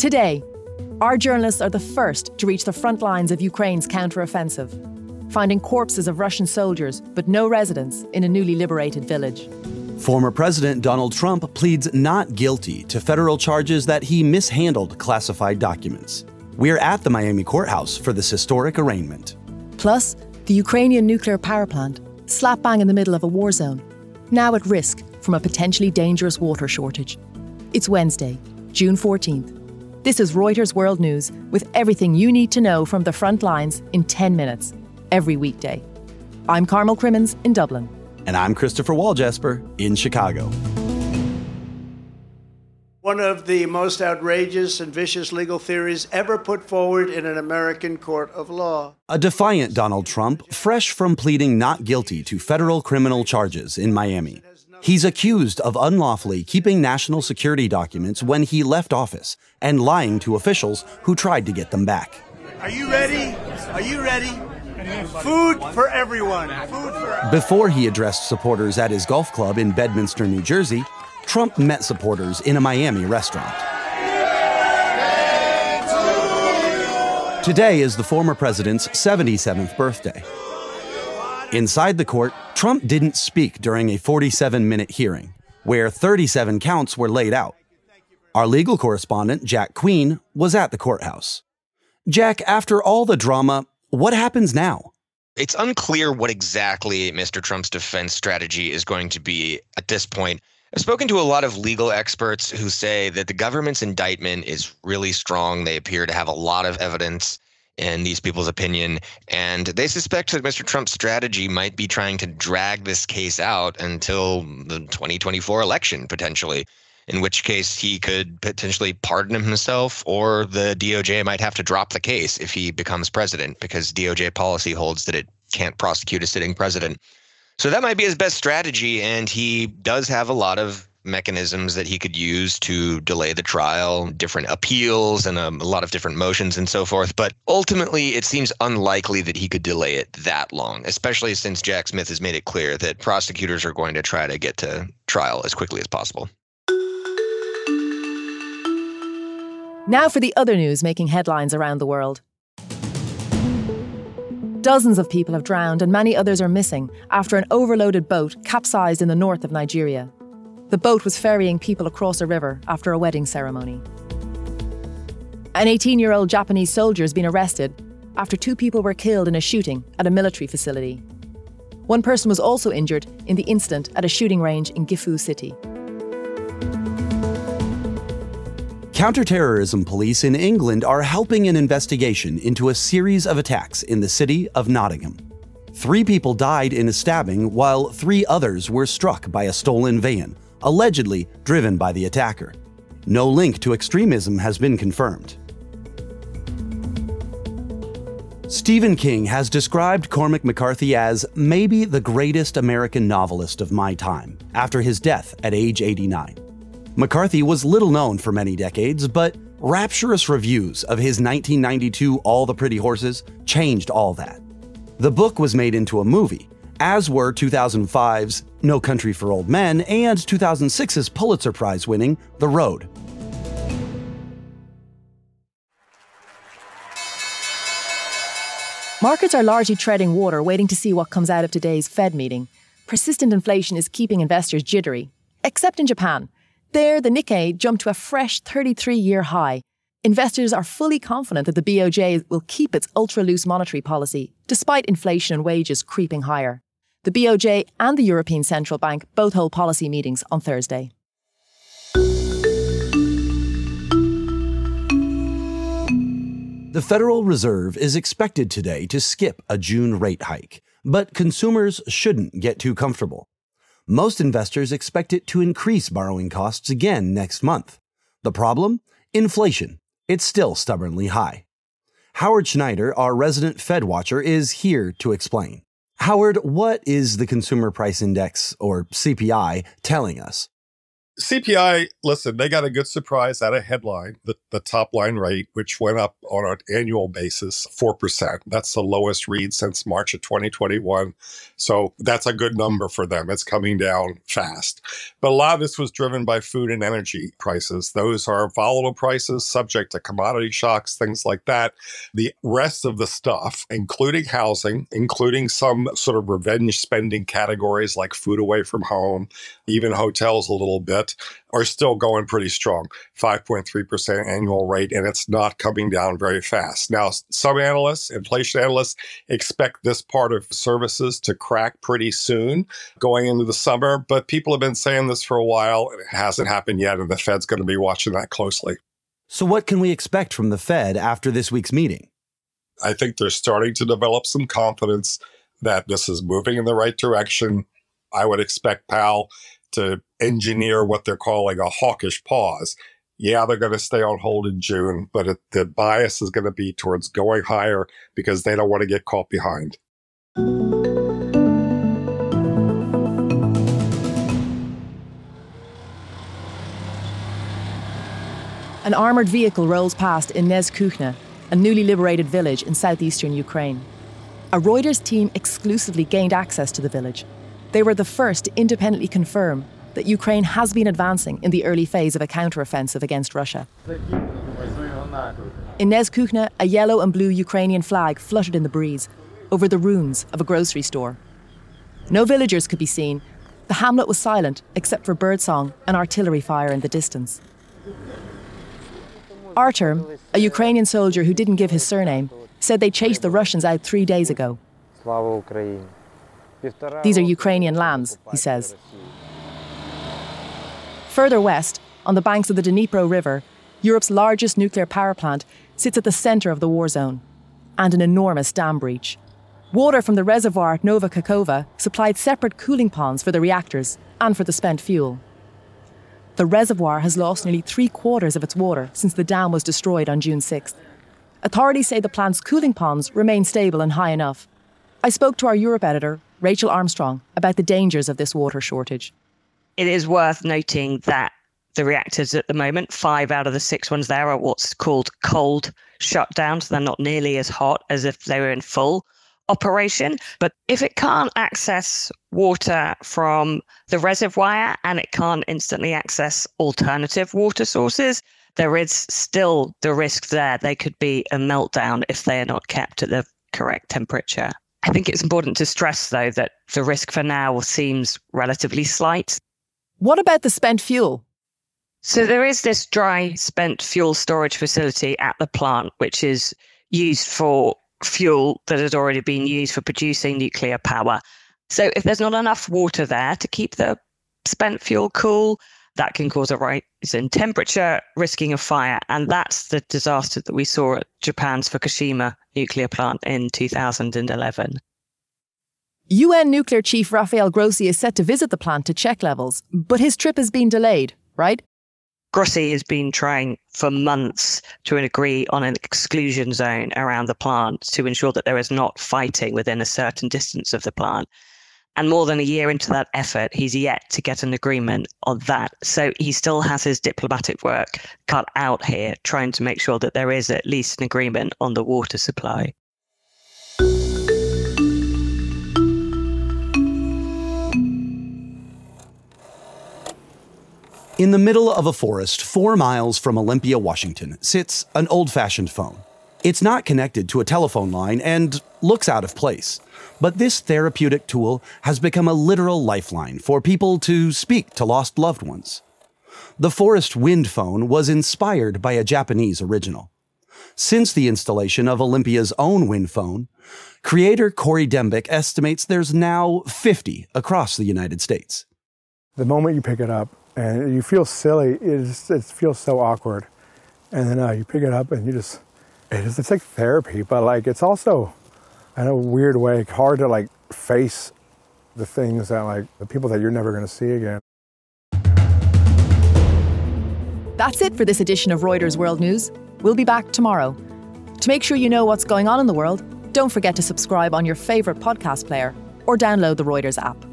Today, our journalists are the first to reach the front lines of Ukraine's counteroffensive, finding corpses of Russian soldiers but no residents in a newly liberated village. Former President Donald Trump pleads not guilty to federal charges that he mishandled classified documents. We're at the Miami courthouse for this historic arraignment. Plus, the Ukrainian nuclear power plant, slap bang in the middle of a war zone, now at risk from a potentially dangerous water shortage. It's Wednesday, June 14th. This is Reuters World News with everything you need to know from the front lines in 10 minutes, every weekday. I'm Carmel Crimmins in Dublin. And I'm Christopher Walljasper in Chicago. One of the most outrageous and vicious legal theories ever put forward in an American court of law. A defiant Donald Trump, fresh from pleading not guilty to federal criminal charges in Miami. He's accused of unlawfully keeping national security documents when he left office and lying to officials who tried to get them back. Are you ready? Are you ready? Food for everyone. Food for Before he addressed supporters at his golf club in Bedminster, New Jersey, Trump met supporters in a Miami restaurant. Today is the former president's 77th birthday. Inside the court, Trump didn't speak during a 47 minute hearing, where 37 counts were laid out. Our legal correspondent, Jack Queen, was at the courthouse. Jack, after all the drama, what happens now? It's unclear what exactly Mr. Trump's defense strategy is going to be at this point. I've spoken to a lot of legal experts who say that the government's indictment is really strong. They appear to have a lot of evidence in these people's opinion. And they suspect that Mr. Trump's strategy might be trying to drag this case out until the 2024 election, potentially, in which case he could potentially pardon himself, or the DOJ might have to drop the case if he becomes president, because DOJ policy holds that it can't prosecute a sitting president. So that might be his best strategy. And he does have a lot of mechanisms that he could use to delay the trial, different appeals, and um, a lot of different motions and so forth. But ultimately, it seems unlikely that he could delay it that long, especially since Jack Smith has made it clear that prosecutors are going to try to get to trial as quickly as possible. Now for the other news making headlines around the world. Dozens of people have drowned and many others are missing after an overloaded boat capsized in the north of Nigeria. The boat was ferrying people across a river after a wedding ceremony. An 18 year old Japanese soldier has been arrested after two people were killed in a shooting at a military facility. One person was also injured in the incident at a shooting range in Gifu City. Counterterrorism police in England are helping an investigation into a series of attacks in the city of Nottingham. Three people died in a stabbing, while three others were struck by a stolen van allegedly driven by the attacker. No link to extremism has been confirmed. Stephen King has described Cormac McCarthy as maybe the greatest American novelist of my time, after his death at age 89. McCarthy was little known for many decades, but rapturous reviews of his 1992 All the Pretty Horses changed all that. The book was made into a movie, as were 2005's No Country for Old Men and 2006's Pulitzer Prize winning The Road. Markets are largely treading water, waiting to see what comes out of today's Fed meeting. Persistent inflation is keeping investors jittery, except in Japan. There, the Nikkei jumped to a fresh 33 year high. Investors are fully confident that the BOJ will keep its ultra loose monetary policy, despite inflation and wages creeping higher. The BOJ and the European Central Bank both hold policy meetings on Thursday. The Federal Reserve is expected today to skip a June rate hike, but consumers shouldn't get too comfortable. Most investors expect it to increase borrowing costs again next month. The problem? Inflation. It's still stubbornly high. Howard Schneider, our resident Fed watcher, is here to explain. Howard, what is the Consumer Price Index, or CPI, telling us? CPI, listen, they got a good surprise at a headline, the, the top line rate, which went up on an annual basis 4%. That's the lowest read since March of 2021. So that's a good number for them. It's coming down fast. But a lot of this was driven by food and energy prices. Those are volatile prices, subject to commodity shocks, things like that. The rest of the stuff, including housing, including some sort of revenge spending categories like food away from home, even hotels a little bit, are still going pretty strong 5.3% annual rate, and it's not coming down very fast. Now, some analysts, inflation analysts, expect this part of services to crack pretty soon going into the summer, but people have been saying this for a while, and it hasn't happened yet, and the Fed's going to be watching that closely. So, what can we expect from the Fed after this week's meeting? I think they're starting to develop some confidence that this is moving in the right direction. I would expect Powell to engineer what they're calling a hawkish pause. Yeah, they're going to stay on hold in June, but it, the bias is going to be towards going higher because they don't want to get caught behind. An armoured vehicle rolls past in Kuchna, a newly liberated village in southeastern Ukraine. A Reuters team exclusively gained access to the village they were the first to independently confirm that Ukraine has been advancing in the early phase of a counteroffensive against Russia. In Neskuchne, a yellow and blue Ukrainian flag fluttered in the breeze over the ruins of a grocery store. No villagers could be seen. The hamlet was silent except for birdsong and artillery fire in the distance. Artur, a Ukrainian soldier who didn't give his surname, said they chased the Russians out three days ago. These are Ukrainian lands, he says. Further west, on the banks of the Dnipro River, Europe's largest nuclear power plant sits at the centre of the war zone and an enormous dam breach. Water from the reservoir at Nova Kakhovka supplied separate cooling ponds for the reactors and for the spent fuel. The reservoir has lost nearly three quarters of its water since the dam was destroyed on June 6th. Authorities say the plant's cooling ponds remain stable and high enough. I spoke to our Europe editor, Rachel Armstrong, about the dangers of this water shortage. It is worth noting that the reactors at the moment, five out of the six ones there are what's called cold shutdowns. They're not nearly as hot as if they were in full operation. But if it can't access water from the reservoir and it can't instantly access alternative water sources, there is still the risk there. They could be a meltdown if they are not kept at the correct temperature. I think it's important to stress, though, that the risk for now seems relatively slight. What about the spent fuel? So, there is this dry spent fuel storage facility at the plant, which is used for fuel that has already been used for producing nuclear power. So, if there's not enough water there to keep the spent fuel cool, that can cause a rise in temperature, risking a fire. And that's the disaster that we saw at Japan's Fukushima nuclear plant in 2011. UN nuclear chief Rafael Grossi is set to visit the plant to check levels, but his trip has been delayed, right? Grossi has been trying for months to agree on an exclusion zone around the plant to ensure that there is not fighting within a certain distance of the plant. And more than a year into that effort, he's yet to get an agreement on that. So he still has his diplomatic work cut out here, trying to make sure that there is at least an agreement on the water supply. In the middle of a forest, four miles from Olympia, Washington, sits an old fashioned phone. It's not connected to a telephone line and looks out of place. But this therapeutic tool has become a literal lifeline for people to speak to lost loved ones. The Forest Wind Phone was inspired by a Japanese original. Since the installation of Olympia's own wind phone, creator Corey Dembick estimates there's now 50 across the United States. The moment you pick it up and you feel silly, it, just, it feels so awkward. And then uh, you pick it up and you just it is it's like therapy, but like it's also in a weird way hard to like face the things that like the people that you're never going to see again. That's it for this edition of Reuters World News. We'll be back tomorrow. To make sure you know what's going on in the world, don't forget to subscribe on your favorite podcast player or download the Reuters app.